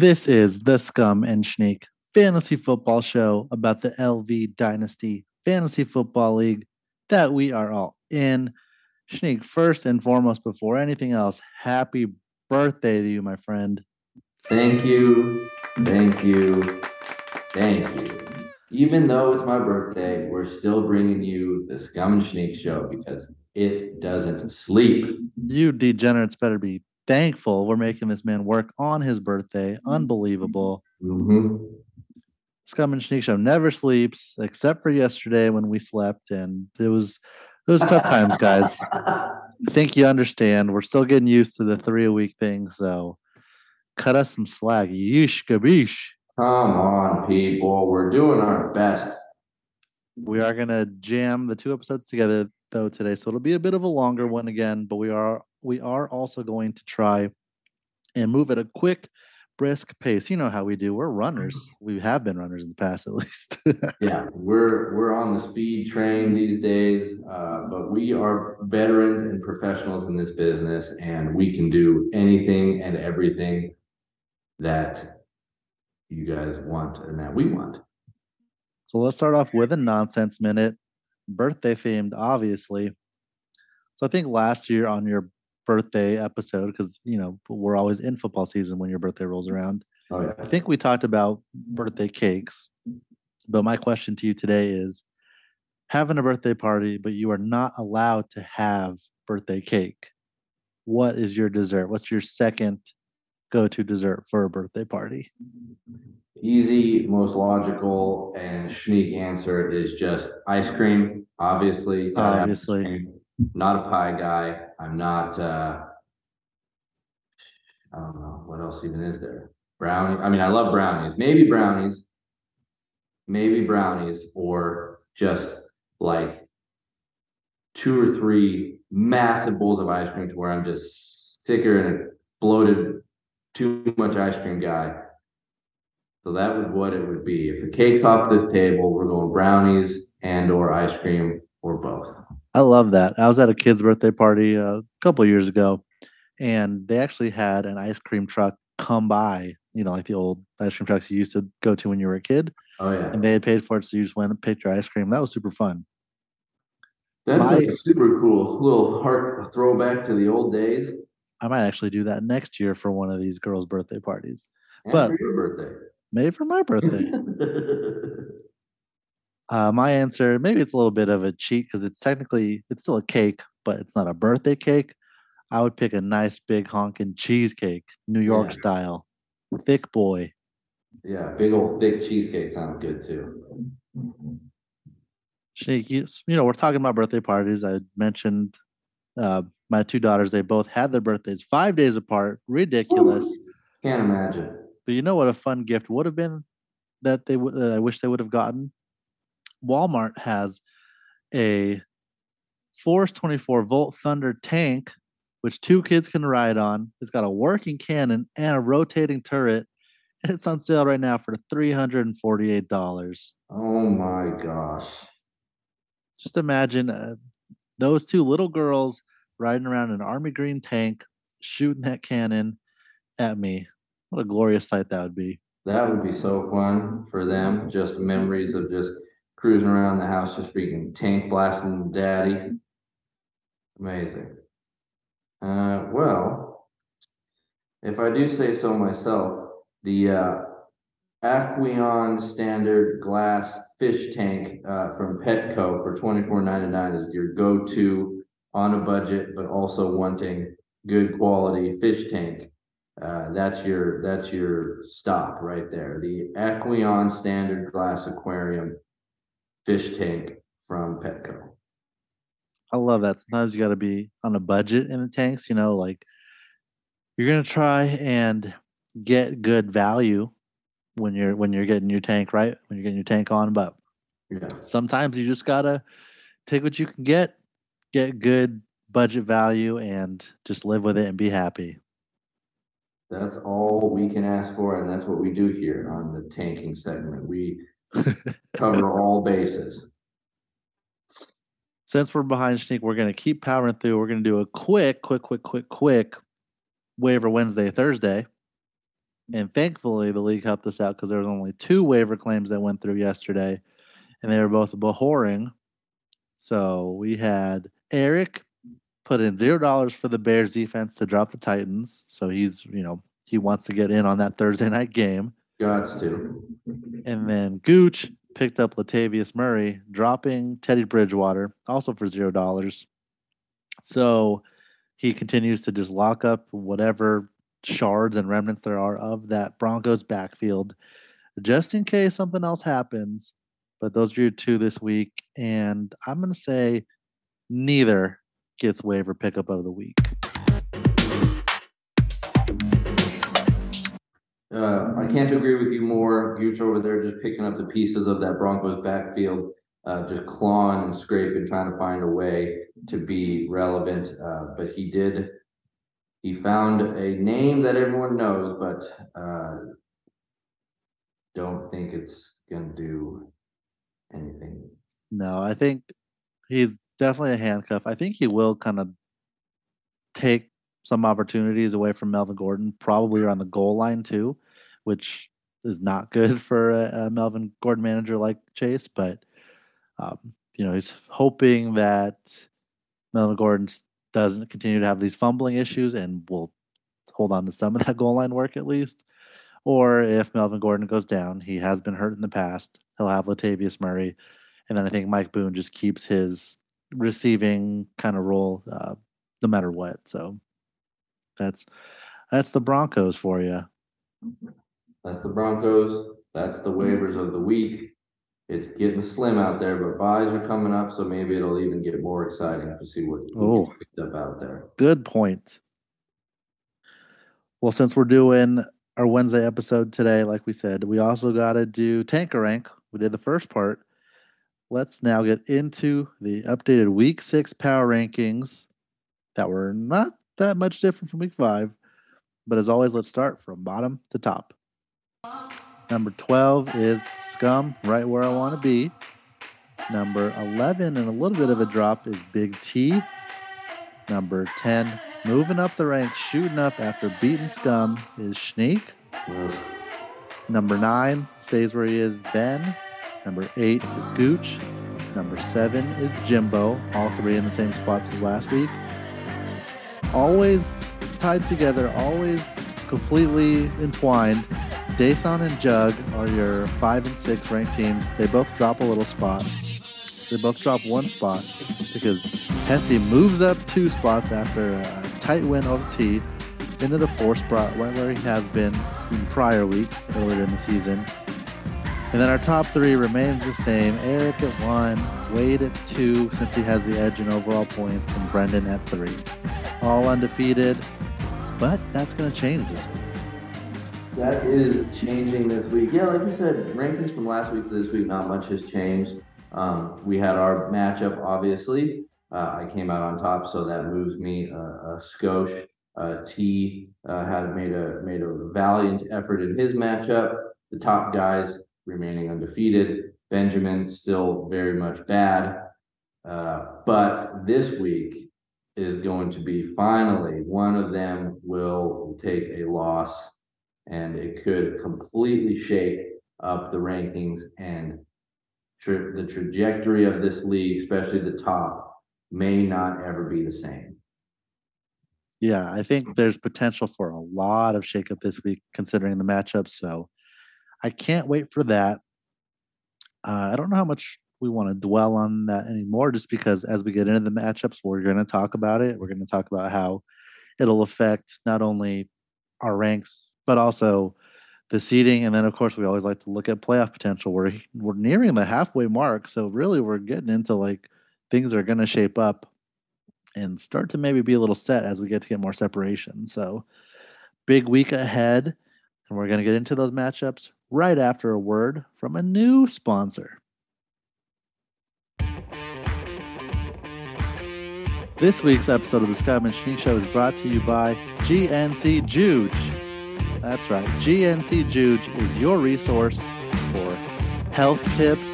This is the Scum and Schneek Fantasy Football Show about the LV Dynasty Fantasy Football League that we are all in. Schneek, first and foremost, before anything else, happy birthday to you, my friend. Thank you. Thank you. Thank you. Even though it's my birthday, we're still bringing you the Scum and Schneek show because it doesn't sleep. You degenerates better be thankful we're making this man work on his birthday. Unbelievable. Mm-hmm. Scum and Schneek Show never sleeps, except for yesterday when we slept, and it was it was tough times, guys. I think you understand. We're still getting used to the three a week thing, so cut us some slack. Yeesh gabish. Come on, people. We're doing our best. We are gonna jam the two episodes together though today, so it'll be a bit of a longer one again. But we are we are also going to try and move at a quick, brisk pace. You know how we do. We're runners. We have been runners in the past, at least. Yeah, we're we're on the speed train these days, uh, but we are veterans and professionals in this business, and we can do anything and everything that you guys want and that we want. So let's start off with a nonsense minute, birthday themed, obviously. So I think last year on your birthday episode, because you know we're always in football season when your birthday rolls mm. around. Oh yeah. I think we talked about birthday cakes, but my question to you today is: having a birthday party, but you are not allowed to have birthday cake. What is your dessert? What's your second go-to dessert for a birthday party? Easy, most logical, and sneak answer is just ice cream. Obviously, Obviously. Not a pie guy. I'm not. uh I don't know what else even is there. Brownie. I mean, I love brownies. Maybe brownies. Maybe brownies, or just like two or three massive bowls of ice cream to where I'm just sicker and bloated, too much ice cream guy. So that would what it would be. If the cake's off the table, we're going brownies and or ice cream or both. I love that. I was at a kid's birthday party uh, a couple of years ago, and they actually had an ice cream truck come by. You know, like the old ice cream trucks you used to go to when you were a kid, Oh yeah, and they had paid for it, so you just went and picked your ice cream. That was super fun. that's my- like super cool. Little heart throwback to the old days. I might actually do that next year for one of these girls' birthday parties. And But- for your birthday. Maybe for my birthday. uh, my answer, maybe it's a little bit of a cheat because it's technically it's still a cake, but it's not a birthday cake. I would pick a nice big honking cheesecake, New York Yeah. style, thick boy. yeah, big old thick cheesecake sounds good too. Shanique, you, you know, we're talking about birthday parties. I mentioned uh, my two daughters, they both had their birthdays five days apart. Ridiculous. Can't imagine. But you know what a fun gift would have been that they would uh, I wish they would have gotten? Walmart has a Force 24 volt Thunder tank, which two kids can ride on. It's got a working cannon and a rotating turret, and it's on sale right now for $348. Oh my gosh. Just imagine uh, those two little girls riding around an army green tank, shooting that cannon at me. What a glorious sight that would be. That would be so fun for them. Just memories of just cruising around the house, just freaking tank blasting daddy. Amazing. Uh, well, if I do say so myself, the uh, Aqueon standard glass fish tank uh, from Petco for twenty four ninety nine is your go to on a budget, but also wanting good quality fish tank. Uh, that's your, that's your stop right there. The Aqueon Standard Glass Aquarium Fish Tank from Petco. I love that. Sometimes you got to be on a budget in the tanks, you know, like you're going to try and get good value when you're when you're getting your tank right, when you're getting your tank on, but Yeah, sometimes you just got to take what you can get, get good budget value and just live with it and be happy. that's all we can ask for, and that's what we do here on the tanking segment. We cover all bases. Since we're behind Sneak, we're going to keep powering through. We're going to do a quick, quick, quick, quick, quick waiver Wednesday, Thursday. And thankfully, the league helped us out because there was only two waiver claims that went through yesterday, and they were both behoring. So we had Eric put in zero dollars for the Bears defense to drop the Titans. So he's, you know, he wants to get in on that Thursday night game. Gots to. And then Gooch picked up Latavius Murray, dropping Teddy Bridgewater, also for zero dollars. So he continues to just lock up whatever shards and remnants there are of that Broncos backfield, just in case something else happens. But those are your two this week, and I'm going to say neither gets waiver pickup of the week. Uh, I can't agree with you more. Gooch over there just picking up the pieces of that Broncos backfield, uh, just clawing and scraping, trying to find a way to be relevant. Uh, but he did, he found a name that everyone knows, but uh, don't think it's going to do anything. No, I think he's definitely a handcuff. I think he will kind of take some opportunities away from Melvin Gordon, probably around the goal line too, which is not good for a, a Melvin Gordon manager like Chase. But um, you know, he's hoping that Melvin Gordon doesn't continue to have these fumbling issues and will hold on to some of that goal line work at least. Or if Melvin Gordon goes down, he has been hurt in the past. He'll have Latavius Murray, and then I think Mike Boone just keeps his receiving kind of role uh, no matter what. So that's that's the Broncos for you. That's the Broncos. That's the waivers of the week. It's getting slim out there, but byes are coming up, so maybe it'll even get more exciting to see what oh. picked up out there. Good point. Well, since we're doing our Wednesday episode today, like we said, we also got to do Tanker Rank. We did the first part. Let's now get into the updated Week Six power rankings that were not that much different from Week Five. But as always, let's start from bottom to top. Number 12 is Scum, right where I want to be. Number 11, and a little bit of a drop, is Big T. Number 10, moving up the ranks, shooting up after beating Scum, is Snake. Number 9 stays where he is, Ben. Number 8 is Gooch. Number 7 is Jimbo, all three in the same spots as last week. Always tied together, always completely entwined Dason and Jug are your five and six ranked teams. They both drop a little spot. They both drop one spot because Hesse moves up two spots after a tight win over T into the fourth spot, right where he has been in prior weeks earlier in the season. And then our top three remains the same. Eric at one, Wade at two, since he has the edge in overall points, and Brendan at three. All undefeated, but that's going to change this week. That is changing this week. Yeah, like you said, rankings from last week to this week, not much has changed. Um, we had our matchup, obviously. Uh, I came out on top, so that moves me uh, a skosh. Uh, T uh, had made a made a valiant effort in his matchup. The top guys remaining undefeated. Benjamin still very much bad. Uh, but this week is going to be finally one of them will take a loss and it could completely shake up the rankings and tra- the trajectory of this league, especially the top, may not ever be the same. Yeah, I think there's potential for a lot of shakeup this week, considering the matchups. So I can't wait for that. Uh, I don't know how much we want to dwell on that anymore, just because as we get into the matchups, we're going to talk about it. We're going to talk about how it'll affect not only our ranks but also the seeding. And then, of course, we always like to look at playoff potential. We're we're nearing the halfway mark, so really we're getting into like things are going to shape up and start to maybe be a little set as we get to get more separation. So, big week ahead, and we're going to get into those matchups right after a word from a new sponsor. This week's episode of the Scum Machine Show is brought to you by GNC Juge. That's right. GNC Juge is your resource for health tips,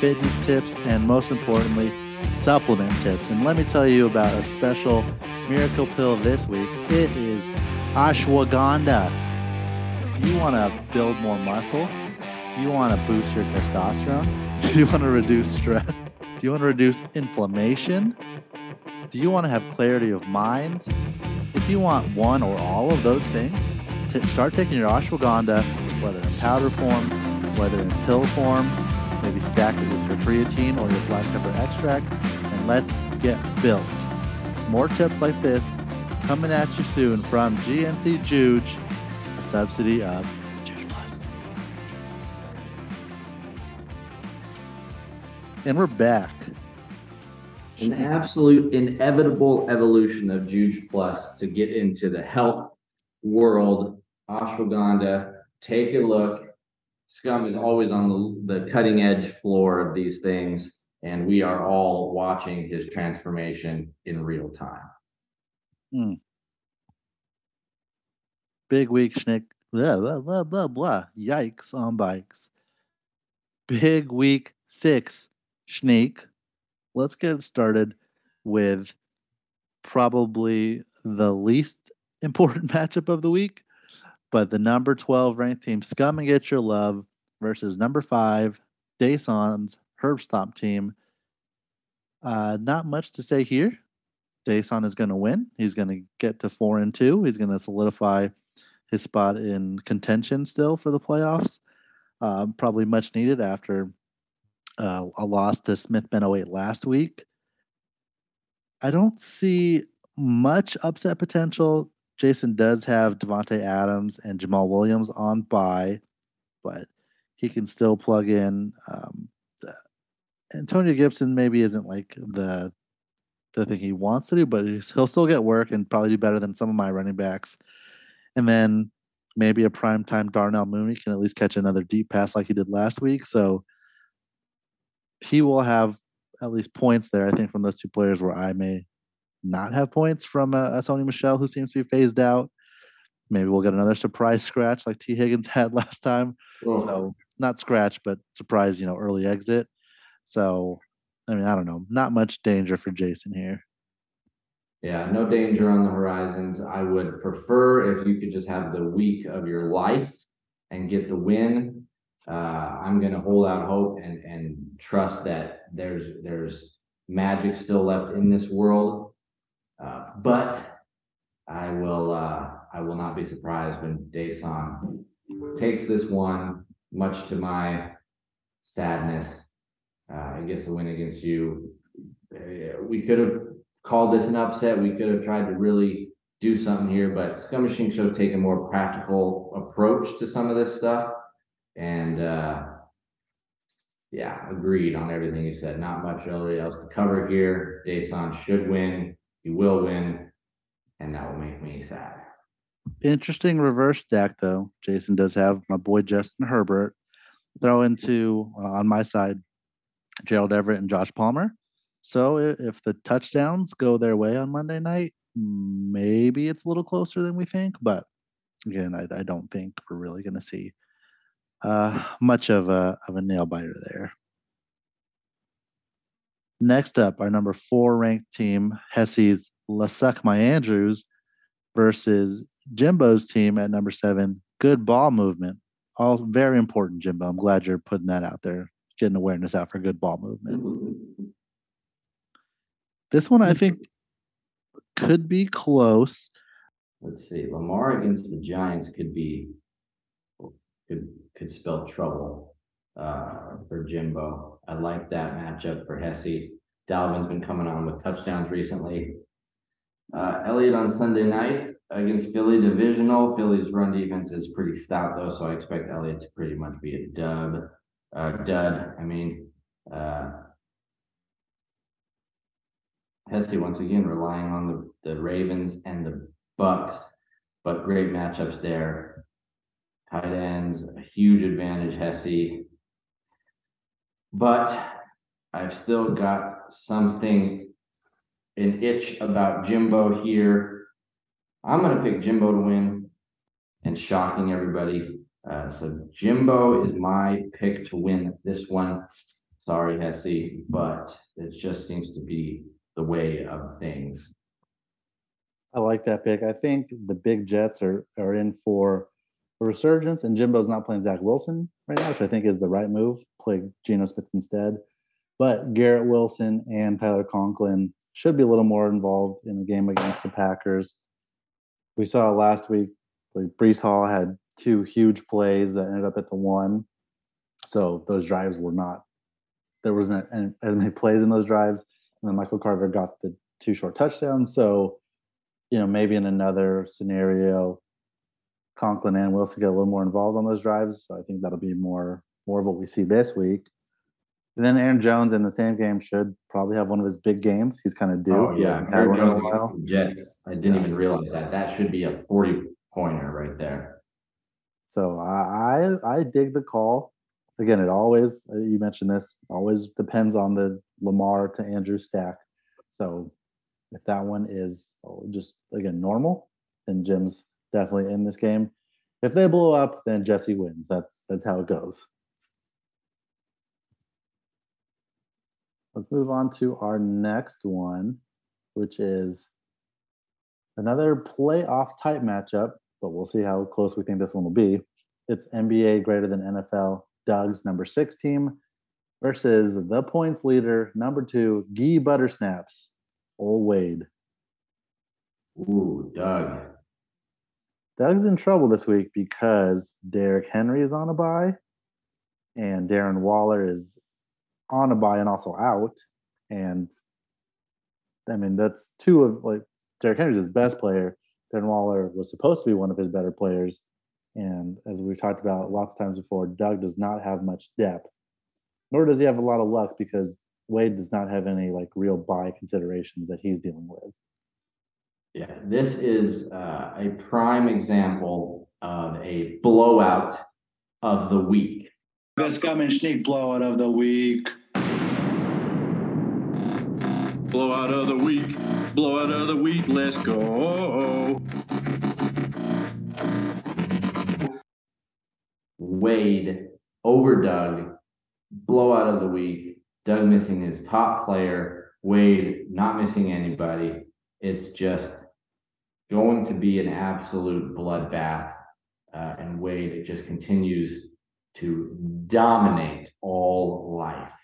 fitness tips, and most importantly, supplement tips. And let me tell you about a special miracle pill this week. It is ashwagandha. Do you want to build more muscle? Do you want to boost your testosterone? Do you want to reduce stress? Do you want to reduce inflammation? Do you want to have clarity of mind? If you want one or all of those things, t- start taking your ashwagandha, whether in powder form, whether in pill form, maybe stack it with your creatine or your black pepper extract, and let's get built. More tips like this coming at you soon from GNC Juge, a subsidy of Plus. And we're back. An absolute inevitable evolution of Juge Plus to get into the health world. Ashwagandha, take a look. Scum is always on the, the cutting edge floor of these things, and we are all watching his transformation in real time. Hmm. Big week, Schnick. Blah, blah, blah, blah, blah. Yikes on bikes. Big week six, Schneek. Let's get started with probably the least important matchup of the week, but the number 12 ranked team, Scum and Get Your Love, versus number five, Dason's Herb Stomp team. Uh, not much to say here. Dason is going to win. He's going to get to four and two. He's going to solidify his spot in contention still for the playoffs. Uh, probably much needed after uh, a loss to Smith Ben 08 last week. I don't see much upset potential. Jason does have Davante Adams and Jamaal Williams on bye, but he can still plug in. Um, Antonio Gibson maybe isn't like the the thing he wants to do, but he'll still get work and probably do better than some of my running backs. And then maybe a prime time Darnell Mooney can at least catch another deep pass like he did last week. So he will have at least points there, I think, from those two players where I may not have points from a, a Sony Michel who seems to be phased out. Maybe we'll get another surprise scratch like Tee Higgins had last time. Oh, So not scratch, but surprise, you know, early exit. So I mean, I don't know. Not much danger for Jason here. Yeah, no danger on the horizons. I would prefer if you could just have the week of your life and get the win. Uh, I'm gonna hold out hope and, and trust that there's, there's magic still left in this world. Uh, but I will, uh, I will not be surprised when Dason takes this one, much to my sadness. Uh, and the win against you. Uh, we could have called this an upset. We could have tried to really do something here, but Scum Machine Show's taken a more practical approach to some of this stuff. And uh, yeah, agreed on everything you said. Not much really else to cover here. Dason should win. He will win, and that will make me sad. Interesting reverse stack though. Jason does have my boy Justin Herbert. Throw into uh, on my side Gerald Everett and Josh Palmer. So if the touchdowns go their way on Monday night, maybe it's a little closer than we think. But again, I, I don't think we're really going to see uh, much of a of a nail biter there. Next up, our number four ranked team, Hesse's Lasuk My Andrews versus Jimbo's team at number seven, Good Ball Movement. All very important, Jimbo. I'm glad you're putting that out there, getting awareness out for good ball movement. This one I think could be close. Let's see, Lamar against the Giants could be, could, could spell trouble, uh, for Jimbo. I like that matchup for Hesse. Dalvin's been coming on with touchdowns recently. Uh, Elliott on Sunday night against Philly divisional. Philly's run defense is pretty stout though, so I expect Elliott to pretty much be a dub, uh, dud, I mean, uh. Hesse once again relying on the, the Ravens and the Bucks, but great matchups there. Tight ends, a huge advantage, Hesse. But I've still got something, an itch about Jimbo here. I'm gonna pick Jimbo to win and shocking everybody. Uh, so Jimbo is my pick to win this one. Sorry, Hesse, but it just seems to be the way of things. I like that pick. I think the big Jets are are in for a resurgence, and Jimbo's not playing Zach Wilson right now, which I think is the right move. Play Geno Smith instead. But Garrett Wilson and Tyler Conklin should be a little more involved in the game against the Packers. We saw last week, like Breece Hall had two huge plays that ended up at the one. So those drives were not, there wasn't as many plays in those drives. And then Michael Carter got the two short touchdowns. So, you know, maybe in another scenario, Conklin and Wilson get a little more involved on those drives. So I think that'll be more more of what we see this week. And then Aaron Jones in the same game should probably have one of his big games. He's kind of due. Oh yeah, Aaron Jones against the Jets. I didn't yeah. even realize that. That should be a forty pointer right there. So I I dig the call. Again, it always uh, you mentioned this always depends on the Lamar to Andrew stack. So if that one is just again normal, then Jim's definitely in this game. If they blow up, then Jesse wins. That's that's how it goes. Let's move on to our next one, which is another playoff type matchup, but we'll see how close we think this one will be. It's NBA greater than NFL, Doug's number six team versus the points leader, number two, Gee Buttersnaps, Old Wade. Ooh, Doug. Doug's in trouble this week because Derrick Henry is on a bye, and Darren Waller is on a bye and also out. And I mean, that's two of like Derrick Henry's his best player. Darren Waller was supposed to be one of his better players. And as we've talked about lots of times before, Doug does not have much depth, nor does he have a lot of luck because Wade does not have any like real bye considerations that he's dealing with. Yeah, this is uh, a prime example of a blowout of the week. Best gum and sneak blowout of the week. Blowout of the week. Blowout of the week. Let's go. Wade over Doug. Blowout of the week. Doug missing his top player. Wade not missing anybody. It's just going to be an absolute bloodbath. Uh, and Wade it just continues to dominate all life.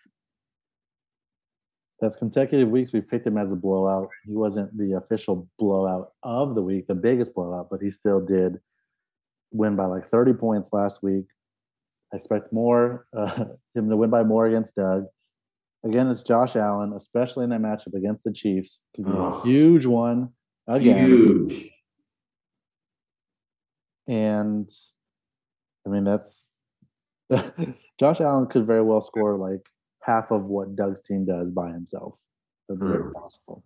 That's consecutive weeks we've picked him as a blowout. He wasn't the official blowout of the week, the biggest blowout, but he still did win by like 30 points last week. I expect more, uh, him to win by more against Doug. Again, it's Josh Allen, especially in that matchup against the Chiefs. Could be oh, a huge one again. Huge. And I mean, that's Josh Allen could very well score like half of what Doug's team does by himself. That's very possible.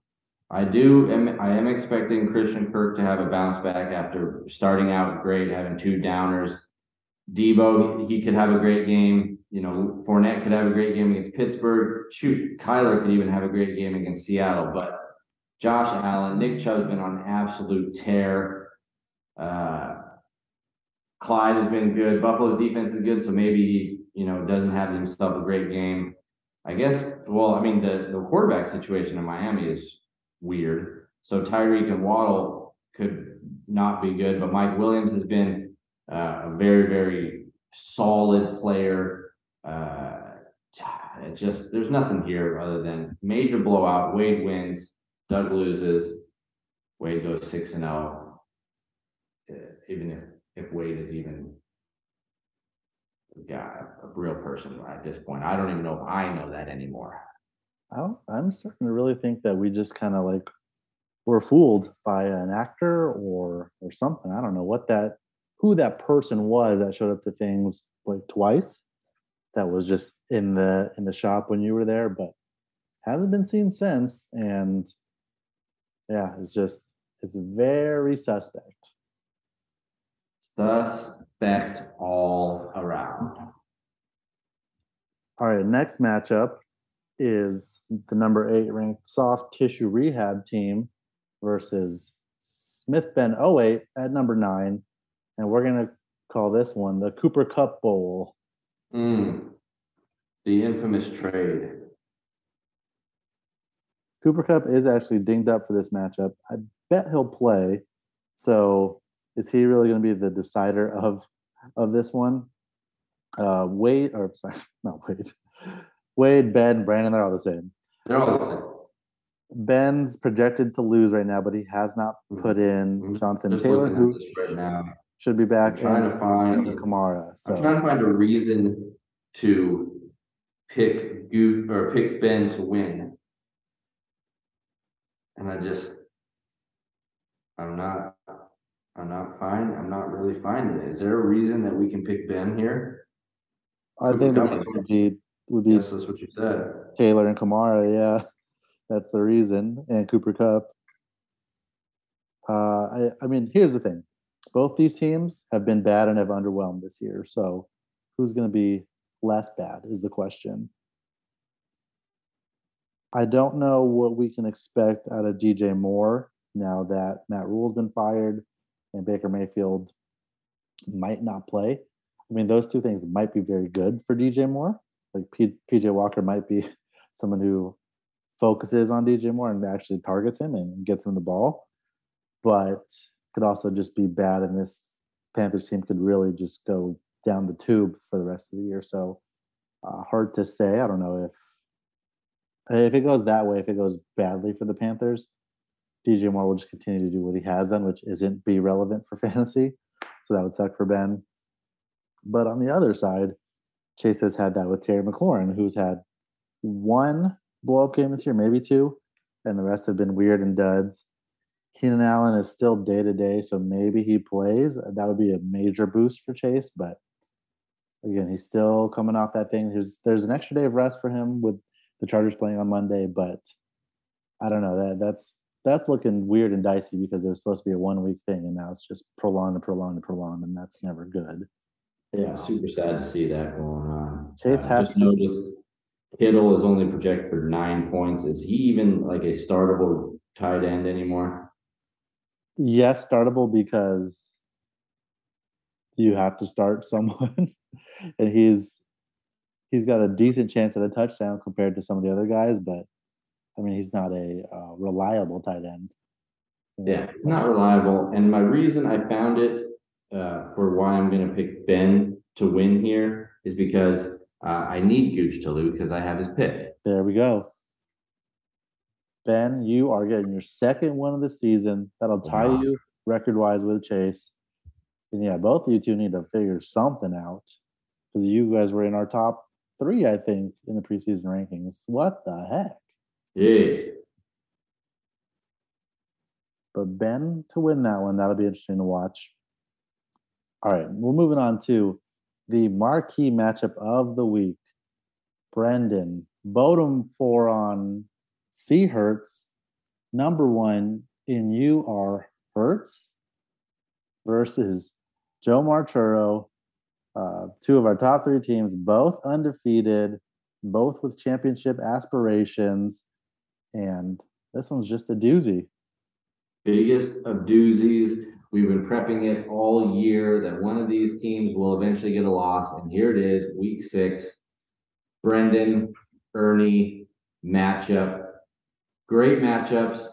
I do. Am, I am expecting Christian Kirk to have a bounce back after starting out great, having two downers. Deebo, he could have a great game. You know, Fournette could have a great game against Pittsburgh. Shoot, Kyler could even have a great game against Seattle. But Josh Allen, Nick Chubb's been on an absolute tear. Uh, Clyde has been good. Buffalo's defense is good, so maybe he, you know, doesn't have himself a great game. I guess. Well, I mean, the the quarterback situation in Miami is weird. So Tyreek and Waddle could not be good, but Mike Williams has been uh, a very, very solid player. Uh, just there's nothing here other than major blowout. Wade wins, Doug loses, Wade goes six and zero. Oh. Uh, even if if Wade is even yeah, a real person at this point. I don't even know if I know that anymore. I I'm starting to really think that we just kind of like were fooled by an actor or or something. I don't know what that who that person was that showed up to things like twice. That was just in the in the shop when you were there, but hasn't been seen since. And yeah, it's just it's very suspect. Suspect all around. All right, next matchup is the number eight ranked soft tissue rehab team versus Smith Ben 08 at number nine. And we're going to call this one the Cooper Kupp Bowl. Mm, the infamous trade. Cooper Kupp is actually dinged up for this matchup. I bet he'll play. So is he really going to be the decider of of this one. Uh, Wade, or sorry, not Wade. Wade, Ben, Brandon, they're all the same. They're all the same. Ben's projected to lose right now, but he has not Mhm. put in I'm Jonathan Just Taylor, who right now. should be I'm back, trying to find, Kamara. I'm So trying to find a reason to pick Goot or pick Ben to win. And I just, I'm not, I'm not fine, I'm not really finding it. Is there a reason that we can pick Ben here? I think reason would be would be Yes, that's what you said. Taylor and Kamara. Yeah, that's the reason, and Cooper Kupp. Uh, I, I mean, here's the thing: both these teams have been bad and have underwhelmed this year. So, who's going to be less bad is the question. I don't know what we can expect out of DJ Moore now that Matt Rhule's been fired and Baker Mayfield might not play. I mean, those two things might be very good for DJ Moore. Like P- PJ Walker might be someone who focuses on DJ Moore and actually targets him and gets him the ball, but could also just be bad. And this Panthers team could really just go down the tube for the rest of the year. So uh, hard to say. I don't know if if it goes that way. If it goes badly for the Panthers, DJ Moore will just continue to do what he has done, which isn't be relevant for fantasy. So that would suck for Ben. But on the other side, Chase has had that with Terry McLaurin, who's had one blow up game this year, maybe two, and the rest have been weird and duds. Keenan Allen is still day to day, so maybe he plays. That would be a major boost for Chase, but again, he's still coming off that thing. There's there's an extra day of rest for him with the Chargers playing on Monday, but I don't know that that's that's looking weird and dicey because it was supposed to be a one week thing, and now it's just prolonged and prolonged and prolonged, and that's never good. Yeah, super sad to see that going on. Chase Uh, has to- noticed Kittle is only projected for nine points. Is he even like a startable tight end anymore? yes, startable because you have to start someone, and he's he's got a decent chance at a touchdown compared to some of the other guys, but I mean he's not a uh, reliable tight end. Yeah, not reliable. And my reason I found it uh, for why I'm going to pick Ben to win here is because uh, I need Gooch to lose because I have his pick. There we go. Ben, you are getting your second one of the season. That'll tie Wow. you record wise with Chase. And yeah, both of you two need to figure something out because you guys were in our top three, I think, in the preseason rankings. What the heck? Yeah. But Ben to win that one, that'll be interesting to watch. All right, we're moving on to the marquee matchup of the week. Brendan, Bodum for on C Hertz, number one in you are Hertz versus Joe Marturo. Uh, two of our top three teams, both undefeated, both with championship aspirations. And this one's just a doozy. biggest of doozies. We've been prepping it all year that one of these teams will eventually get a loss, and here it is, week six. Brendan, Ernie matchup. Great matchups.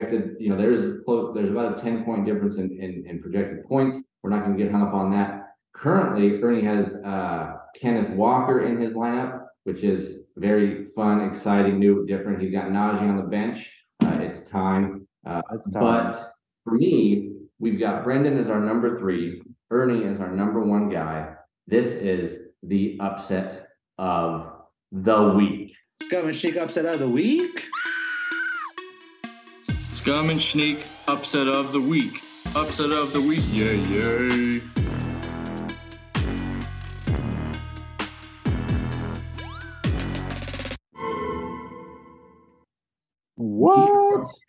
You know, there's close, there's about a ten point difference in, in, in projected points. We're not gonna get hung up on that. Currently, Ernie has, uh, Kenneth Walker in his lineup, which is very fun, exciting, new, different. He's got Najee on the bench. Uh, it's time. It's time. But for me, we've got Brendan as our number three, Ernie as our number one guy. This is the upset of the week. Scum and Shake upset of the week. Scum and Sneak upset of the week. Upset of the week. Yay, yay.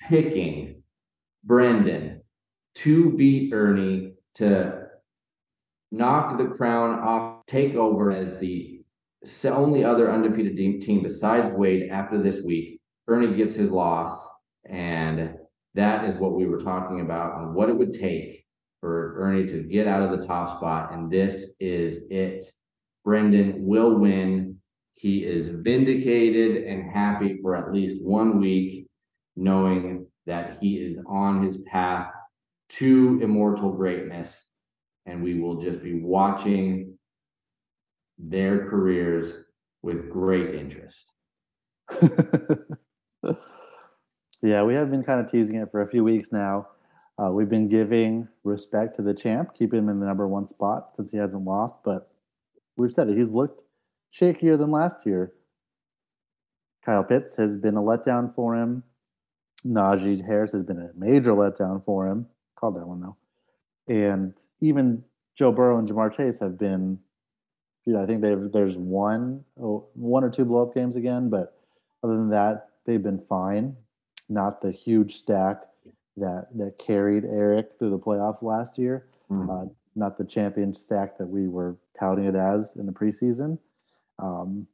Picking Brendan to beat Ernie to knock the crown off, take over as the only other undefeated team besides Wade after this week. Ernie gets his loss, and that is what we were talking about on what it would take for Ernie to get out of the top spot, and this is it. Brendan will win. He is vindicated and happy for at least one week, knowing that he is on his path to immortal greatness. and we will just be watching their careers with great interest. yeah, we have been kind of teasing it for a few weeks now. Uh, we've been giving respect to the champ, keeping him in the number one spot since he hasn't lost. But we've said it, he's looked shakier than last year. Kyle Pitts has been a letdown for him. Najee Harris has been a major letdown for him. Called that one though. And even Joe Burrow and Ja'Marr Chase have been, you know, I think they've there's one oh, one or two blow up games again, but other than that, they've been fine. Not the huge stack that that carried Eric through the playoffs last year. Mm. Uh, not the champion stack that we were touting it as in the preseason. Um,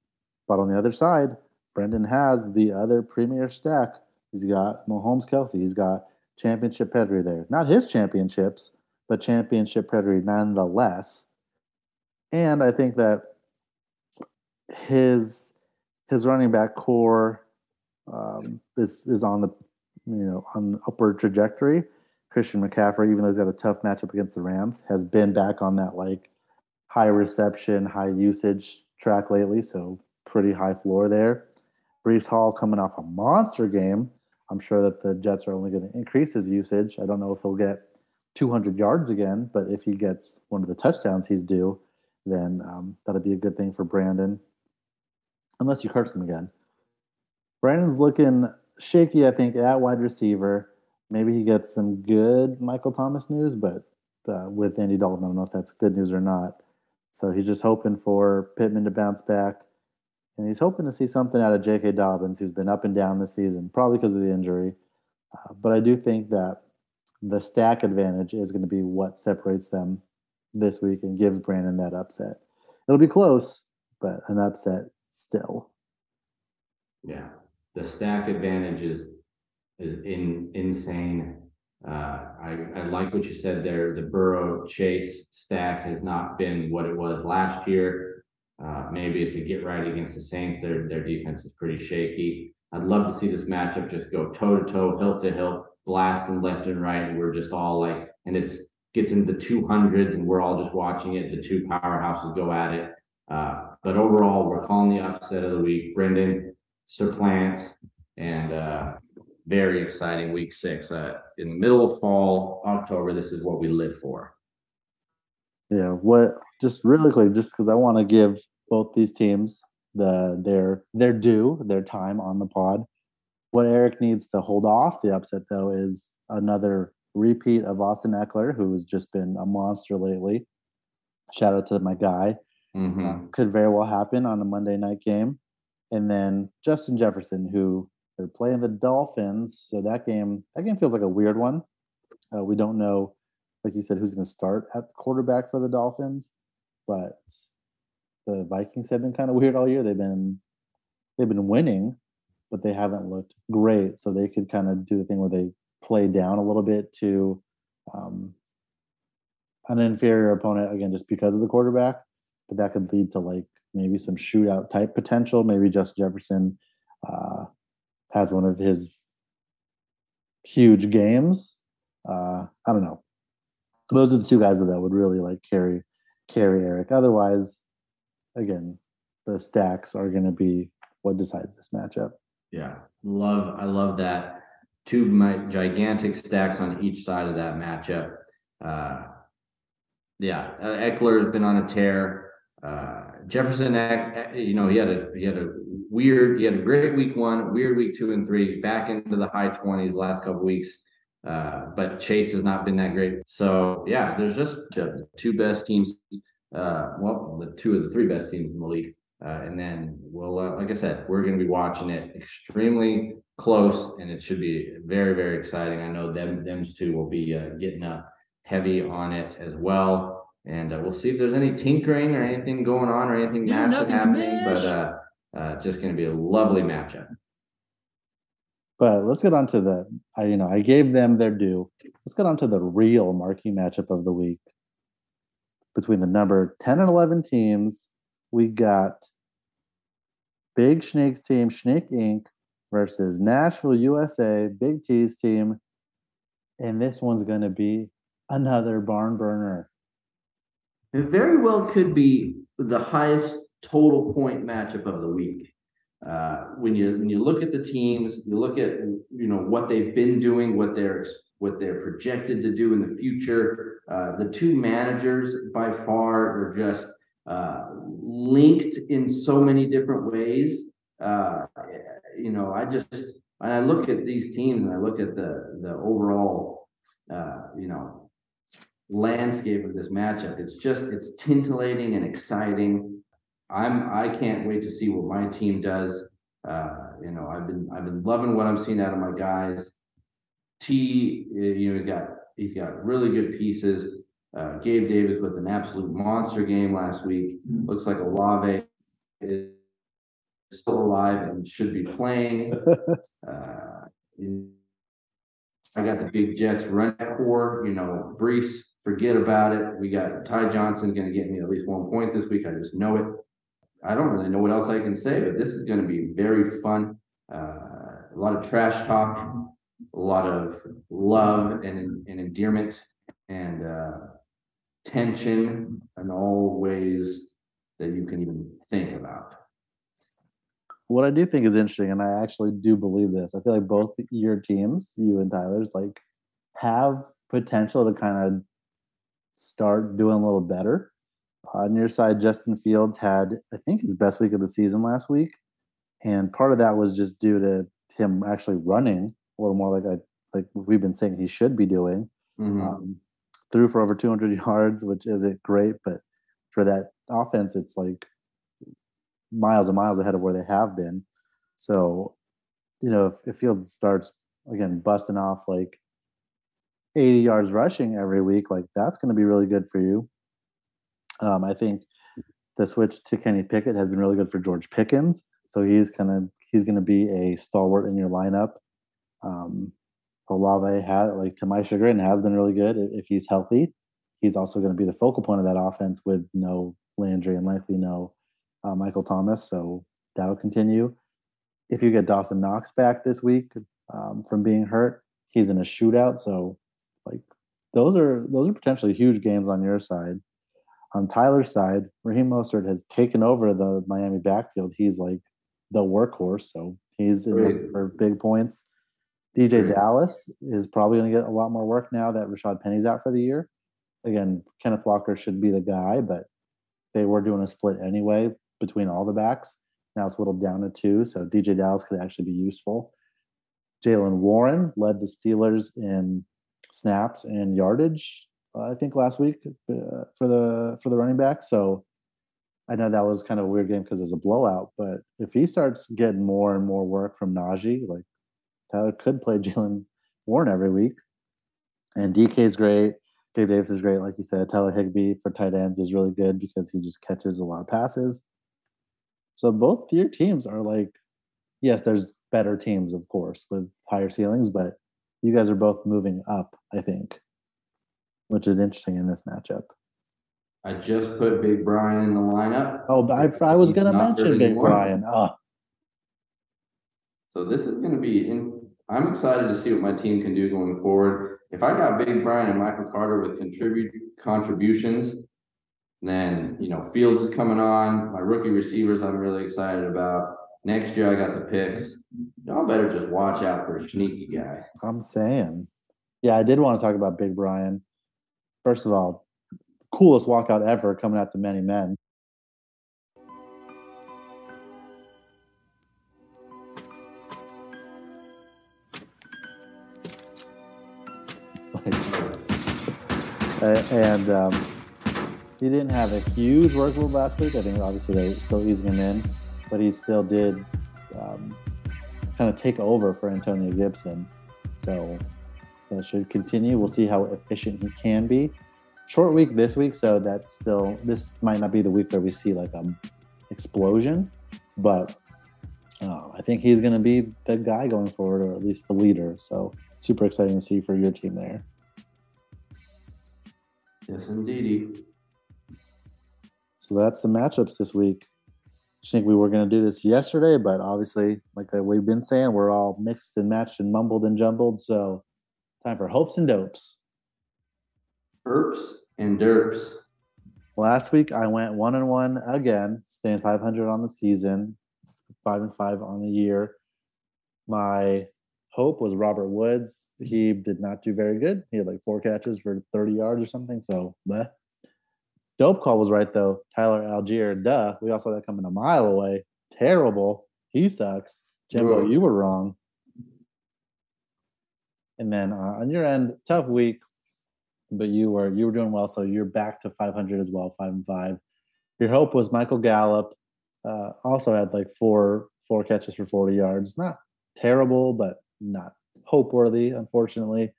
but on the other side, Brendan has the other premier stack. He's got Mahomes Kelce. He's got championship pedigree there. Not his championships, but championship pedigree nonetheless. And I think that his his running back core um, is is on the you know on upward trajectory. Christian McCaffrey, even though he's got a tough matchup against the Rams, has been back on that like high reception, high usage track lately. So pretty high floor there. Breece Hall coming off a monster game. I'm sure that the Jets are only going to increase his usage. I don't know if he'll get 200 yards again, but if he gets one of the touchdowns he's due, then um, that'll be a good thing for Brandon. Unless you curse him again. Brandon's looking shaky, I think, at wide receiver. Maybe he gets some good Michael Thomas news, but uh, with Andy Dalton, I don't know if that's good news or not. So he's just hoping for Pittman to bounce back. And he's hoping to see something out of J.K. Dobbins, who's been up and down this season, probably because of the injury. Uh, but I do think that the stack advantage is going to be what separates them this week and gives Brandon that upset. It'll be close, but an upset still. Yeah, the stack advantage is is in insane. Uh, I I like what you said there. The Burrow Chase stack has not been what it was last year. Uh, maybe it's a get right against the Saints. Their their defense is pretty shaky. I'd love to see this matchup just go toe to toe, hilt to hilt, blasting left and right. And we're just all like, and it's gets into the two hundreds, and we're all just watching it. The two powerhouses go at it. Uh, but overall, we're calling the upset of the week. Brendan supplants, and uh, very exciting week six. Uh, in the middle of fall, October, this is what we live for. Yeah, what just really quick, just because I want to give both these teams the their their due, their time on the pod. What Eric needs to hold off the upset though is another repeat of Austin Ekeler, who has just been a monster lately. Shout out to my guy. Mhm. Uh, could very well happen on a Monday night game. And then Justin Jefferson, who they're playing the Dolphins. So that game, that game feels like a weird one. Uh, we don't know, like you said, who's going to start at quarterback for the Dolphins. But the Vikings have been kind of weird all year. They've been they've been winning, but they haven't looked great. So they could kind of do the thing where they play down a little bit to um, an inferior opponent again, just because of the quarterback. But that could lead to like maybe some shootout type potential. Maybe Justin Jefferson uh, has one of his huge games. Uh, I don't know. Those are the two guys that would really like carry carry Eric. Otherwise, again, the stacks are going to be what decides this matchup. Yeah, love, I love that. Two my gigantic stacks on each side of that matchup. Uh, yeah, Ekeler has been on a tear. Uh, Jefferson, you know, he had a he had a weird, he had a great week one, weird week two and three, back into the high twenties last couple weeks. Uh, but Chase has not been that great. So yeah, there's just the two best teams. Uh, well, the two of the three best teams in the league. Uh, and then we'll, uh, like I said, we're going to be watching it extremely close, and it should be very, very exciting. I know them, them two will be uh, getting up heavy on it as well, and uh, we'll see if there's any tinkering or anything going on or anything Do massive happening. But uh, uh, just going to be a lovely matchup. But let's get on to the, I, you know, I gave them their due. Let's get on to the real marquee matchup of the week. Between the number 10 and 11 teams, we got Big Snake's team, Snake Inc. versus Nashville, USA, Big T's team. And this one's going to be another barn burner. It very well could be the highest total point matchup of the week. Uh, when you when you look at the teams, you look at you know what they've been doing, what they're what they're projected to do in the future. Uh, the two managers by far are just uh, linked in so many different ways. Uh, you know, I just and I look at these teams and I look at the the overall, uh, you know, landscape of this matchup. It's just it's tintillating and exciting. I'm I can't wait to see what my team does. Uh, you know, I've been I've been loving what I'm seeing out of my guys. T, you know, he got he's got really good pieces. Uh, Gabe Davis with an absolute monster game last week. Looks like Olave is still alive and should be playing. Uh, I got the big Jets run core, you know, Breece, forget about it. We got Ty Johnson going to get me at least one point this week. I just know it. I don't really know what else I can say, but this is going to be very fun. Uh, a lot of trash talk, a lot of love and, and endearment and uh, tension in all ways that you can even think about. What I do think is interesting, and I actually do believe this, I feel like both your teams, you and Tyler's, like have potential to kind of start doing a little better. On your side, Justin Fields had, I think, his best week of the season last week. And part of that was just due to him actually running a little more like I like we've been saying he should be doing. Mhm. Um, threw for over 200 yards, which isn't great, but for that offense, it's like miles and miles ahead of where they have been. So, you know, if, if Fields starts again busting off like 80 yards rushing every week, like that's going to be really good for you. Um, I think the switch to Kenny Pickett has been really good for George Pickens. So he's gonna he's gonna be a stalwart in your lineup. Um, Olave had like to my chagrin has been really good if, he's healthy. He's also going to be the focal point of that offense with no Landry and likely no uh, Michael Thomas. So that'll continue. If you get Dawson Knox back this week um, from being hurt, he's in a shootout. So like those are those are potentially huge games on your side. On Tyler's side, Raheem Mostert has taken over the Miami backfield. He's like the workhorse, so he's in for big points. DJ Crazy. Dallas is probably going to get a lot more work now that Rashad Penny's out for the year. Again, Kenneth Walker should be the guy, but they were doing a split anyway between all the backs. Now it's whittled down to two, so DJ Dallas could actually be useful. Jaylen Warren led the Steelers in snaps and yardage. I think last week uh, for the for the running back. So I know that was kind of a weird game because it was a blowout. But if he starts getting more and more work from Najee, like Tyler could play Jaylen Warren every week. And DK is great. Gabe Davis is great, like you said. Tyler Higbee for tight ends is really good because he just catches a lot of passes. So both your teams are like, yes, there's better teams, of course, with higher ceilings, but you guys are both moving up, I think, which is interesting in this matchup. I just put Big Brian in the lineup. Oh, but I, I was going to mention Big anymore. Brian. Oh, So this is gonna be in, I'm excited to see what my team can do going forward. If I got Big Brian and Michael Carter with contribute contributions. Then, you know, Fields is coming on, my rookie receivers I'm really excited about. Next year I got the picks. Y'all better just watch out for a sneaky guy. I'm saying. Yeah, I did want to talk about Big Brian. First of all, coolest walkout ever coming out to many men. And um, he didn't have a huge workload last week. I think obviously they're still easing him in, but he still did um, kind of take over for Antonio Gibson. So that should continue. We'll see how efficient he can be. Short week this week, so that still this might not be the week where we see like a explosion, but uh, I think he's going to be the guy going forward, or at least the leader. So super exciting to see for your team there. Yes, indeedy. So that's the matchups this week. I think we were going to do this yesterday, but obviously, like we've been saying, we're all mixed and matched and mumbled and jumbled. So time for hopes and dopes. Erps and derps. Last week I went one and one again, staying 500 on the season, five and five on the year. My hope was Robert Woods. He did not do very good. He had like four catches for 30 yards or something. So, bleh. dope call was right though. Tyler Allgeier, duh. We all saw that coming a mile away. Terrible. He sucks. Jimbo, Ugh. you were wrong. And then uh, on your end, tough week, but you were you were doing well, so you're back to 500 as well, five and five. Your hope was Michael Gallup. Uh, also had like four four catches for 40 yards. Not terrible, but not hope worthy, unfortunately.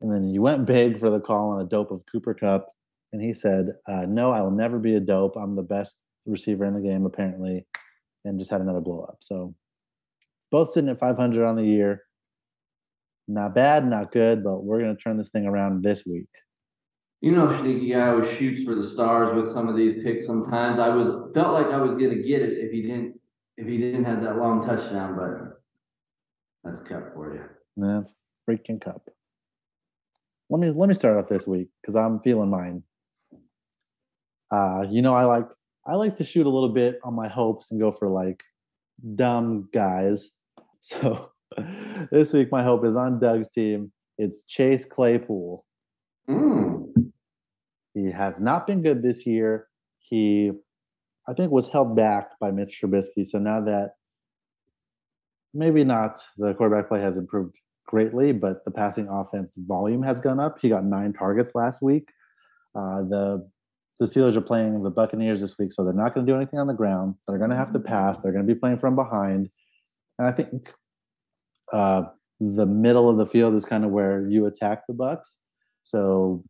And then you went big for the call on a dope of Cooper Kupp, and he said, uh, "No, I will never be a dope. I'm the best receiver in the game, apparently," and just had another blow up. So both sitting at 500 on the year. Not bad, not good, but we're gonna turn this thing around this week. You know, sneaky guy always shoots for the stars with some of these picks. Sometimes I was felt like I was gonna get it if he didn't if he didn't have that long touchdown, but that's kept for you. That's freaking Kupp. Let me let me start off this week because I'm feeling mine. Uh, you know, I like I like to shoot a little bit on my hopes and go for like dumb guys. So this week my hope is on Doug's team. It's Chase Claypool. Mm. He has not been good this year. He, I think, was held back by Mitch Trubisky. So now that maybe not the quarterback play has improved greatly, but the passing offense volume has gone up. He got nine targets last week. Uh, the the Steelers are playing the Buccaneers this week, so they're not going to do anything on the ground. They're going to have to pass. They're going to be playing from behind, and I think uh, the middle of the field is kind of where you attack the Bucks. So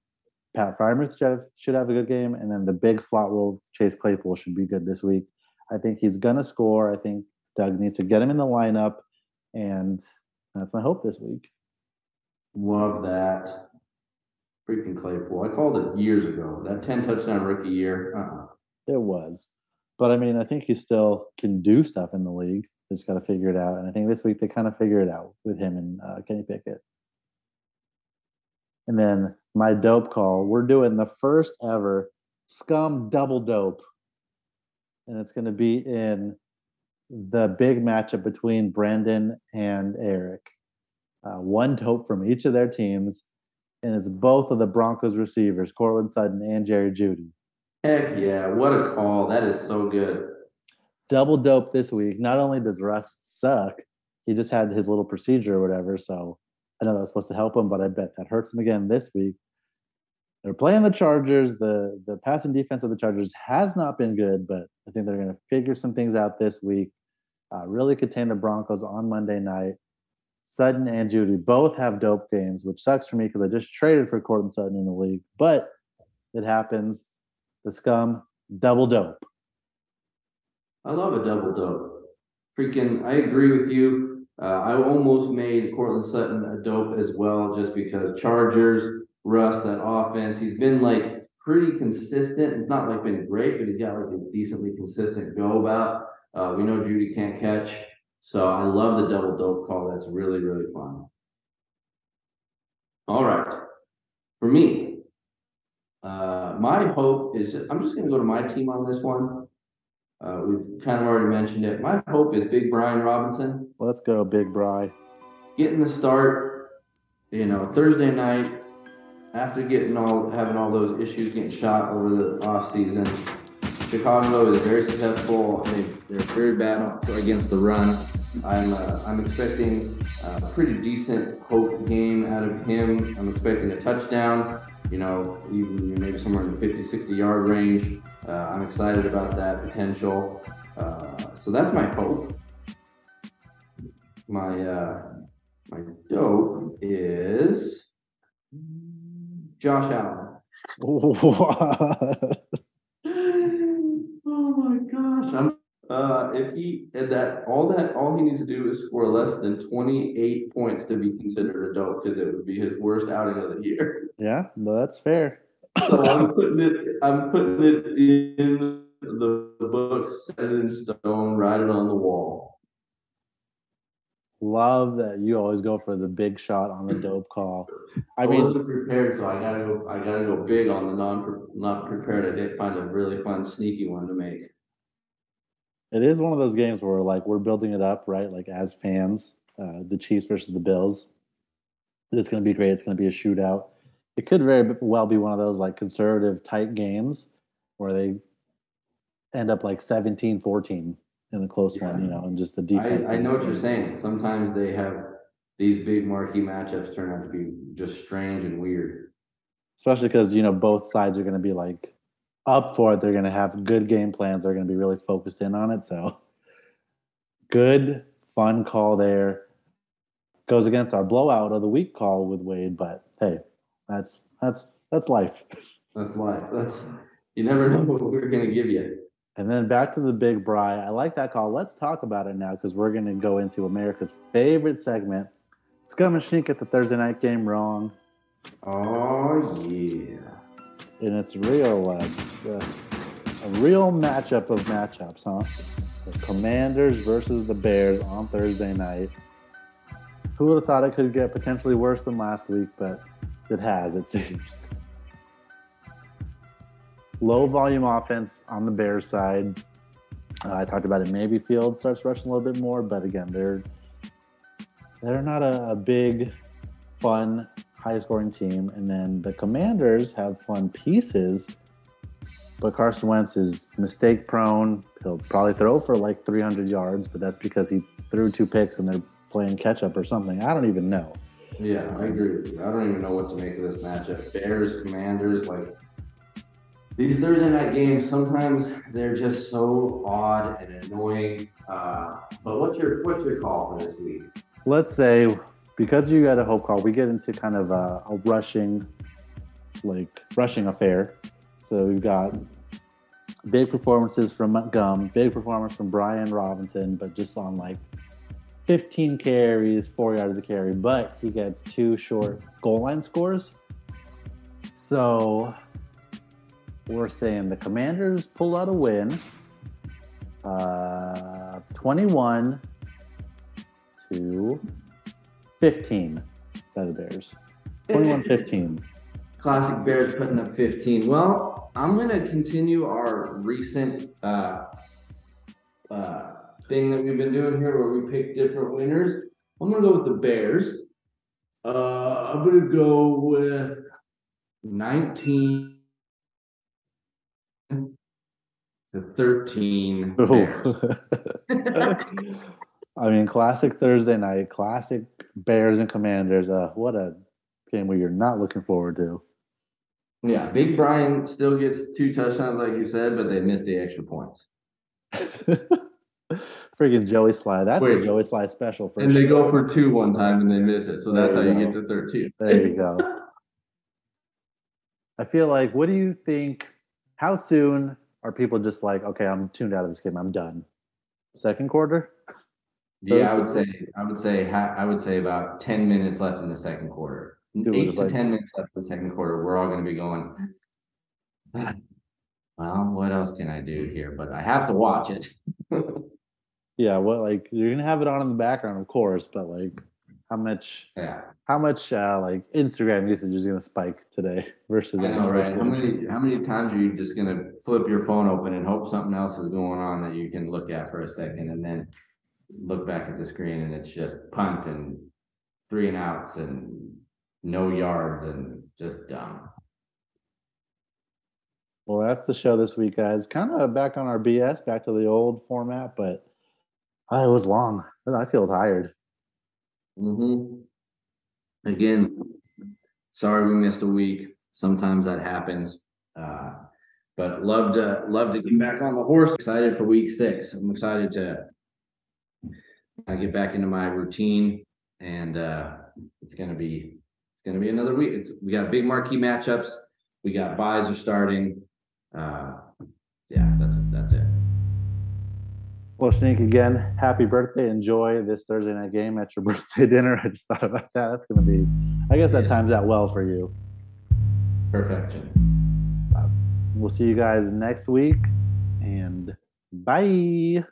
Pat Freiermuth should have, should have a good game, and then the big slot role Chase Claypool should be good this week. I think he's gonna score. I think Doug needs to get him in the lineup, and that's my hope this week. Love that. Freaking Claypool. I called it years ago. That 10 touchdown rookie year. Uh-uh. It was, but I mean, I think he still can do stuff in the league. Just got to figure it out, and I think this week they kind of figure it out with him and uh, Kenny Pickett. And then my dope call. We're doing the first ever scum double dope. And it's going to be in the big matchup between Brandon and Eric. Uh, one dope from each of their teams. And it's both of the Broncos receivers, Courtland Sutton and Jerry Jeudy. Heck yeah. What a call. That is so good. Double dope this week. Not only does Russ suck, he just had his little procedure or whatever. So I know that was supposed to help him, but I bet that hurts him again this week. They're playing the Chargers. The the passing defense of the Chargers has not been good, but I think they're going to figure some things out this week. Uh, really contain the Broncos on Monday night. Sutton and Jeudy both have dope games, which sucks for me because I just traded for Courtland Sutton in the league, but it happens. The scum double dope. I love a double dope. Freaking, I agree with you. Uh, I almost made Courtland Sutton a dope as well, just because Chargers, Russ, that offense, he's been like pretty consistent. It's not like been great, but he's got like a decently consistent go about. Uh, we know Jeudy can't catch, so I love the double dope call. That's really, really fun. All right. For me, uh, my hope is I'm just going to go to my team on this one. Uh, we've kind of already mentioned it. My hope is Big Brian Robinson Let's go, Big Bry. getting the start. You know, Thursday night after getting all having all those issues getting shot over the off season. Chicago is very successful. They, they're very bad against the run. I'm uh, I'm expecting a pretty decent hope game out of him. I'm expecting a touchdown. You know, even maybe somewhere in the 50, 60 yard range. Uh, I'm excited about that potential. Uh, so that's my hope. My uh, my dope is Josh Allen. Oh my gosh! I'm, uh, if he and that all that all he needs to do is score less than 28 points to be considered a dope because it would be his worst outing of the year. yeah, well, that's fair. So I'm putting it. I'm putting it in the book, set it in stone, write it on the wall. love that you always go for the big shot on the dope call. I I mean, wasn't prepared, so I gotta go, I gotta go big on the non, not prepared. I did find a really fun sneaky one to make. it is one of those games where like we're building it up, right? Like as fans, uh, the Chiefs versus the Bills. It's going to be great. It's going to be a shootout. It could very well be one of those like conservative tight games where they end up like 17 14 in a close one, you know, and just the defense. I, I know what you're saying. Sometimes they have, these big marquee matchups turn out to be just strange and weird. especially because you know both sides are going to be like up for it. They're going to have good game plans. They're going to be really focused in on it. So good, fun call there. Goes against our blowout of the week call with Wade, but hey, that's that's that's life. That's life. that's, you never know what we're gonna give you. And then back to the big Bry. I like that call. Let's talk about it now because we're going to go into America's favorite segment. Scum and Sneak at the Thursday night game wrong. Oh, yeah. and it's real uh, a real matchup of matchups, huh? The Commanders versus the Bears on Thursday night. Who would have thought it could get potentially worse than last week, but it has, it seems. Low volume offense on the Bears side. Uh, I talked about it. Maybe Field starts rushing a little bit more, but again, they're they're not a, a big, fun, high scoring team. And then the Commanders have fun pieces, but Carson Wentz is mistake prone. He'll probably throw for like 300 yards, but that's because he threw two picks and they're playing catch up or something. I don't even know. Yeah, I agree with you. I don't even know what to make of this matchup. Bears, Commanders, like these Thursday night games, sometimes they're just so odd and annoying. Uh, but what's your what's your call for this week? Let's say because you got a hope call, we get into kind of a, a rushing, like rushing affair. So we've got big performances from Gum, big performance from Brian Robinson, but just on like 15 carries, four yards a carry, but he gets two short goal line scores. So we're saying the Commanders pull out a win, uh, 21 to 15 by the Bears. 21 15. Classic Bears putting up 15. Well, I'm going to continue our recent uh, uh, thing that we've been doing here where we pick different winners. I'm going to go with the Bears. Uh, I'm going to go with 19 to 13. Bears. I mean, classic Thursday night, classic Bears and Commanders. Uh, what a game where you're not looking forward to. Yeah, Big Brian still gets two touchdowns, like you said, but they missed the extra points. Freaking Joey Slye. That's Wait. a Joey Slye special. For And they go for two one time and they miss it. So that's how There you you get to 13. There you go. I feel like, what do you think? How soon are people just like, okay, I'm tuned out of this game. I'm done. Second quarter? Yeah, I would say, I would say, I would say about ten minutes left in the second quarter. Dude, Eight to like- ten minutes left in the second quarter, we're all gonna be going. Well, what else can I do here? But I have to watch it. Yeah, what like you're gonna have it on in the background, of course, but like how much Yeah, how much uh like Instagram usage is gonna spike today versus I know, right? How many, how many times are you just gonna flip your phone open and hope something else is going on that you can look at for a second and then look back at the screen and it's just punt and three and outs and no yards and just dumb. Well, that's the show this week, guys. Kind of back on our BS, back to the old format, but uh, it was long. I feel tired. Mm-hmm. Again, sorry we missed a week. Sometimes that happens. Uh, but love to love to get back on the horse. Excited for week six. I'm excited to I get back into my routine and uh it's gonna be it's gonna be another week. It's we got big marquee matchups. We got byes are starting. Uh yeah, that's that's it. Well, Shanique, again, happy birthday. Enjoy this Thursday night game at your birthday dinner. I just thought about that. That's gonna be I guess that times out well for you. Perfection. We'll see you guys next week and bye.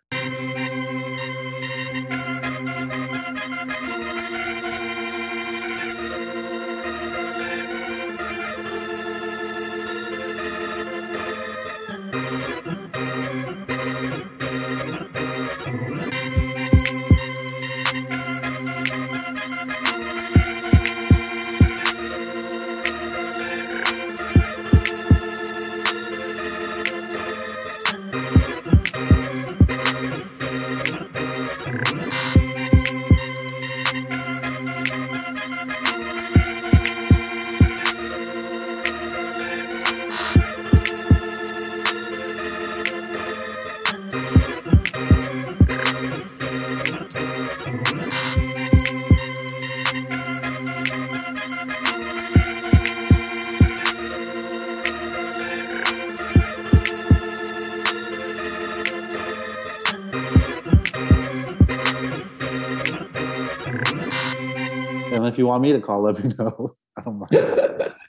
Want me to call, let me know. I don't mind.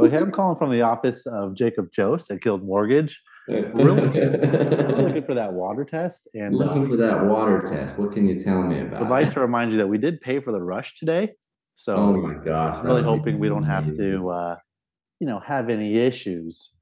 Okay, I'm calling from the office of Jacob Jost at Guild Mortgage. We're looking for that water test and uh, Looking for that water test. What can you tell me about? like it? to remind you that we did pay for the rush today. so Oh my gosh. I'm really hoping we don't have to, uh, you know, have any issues.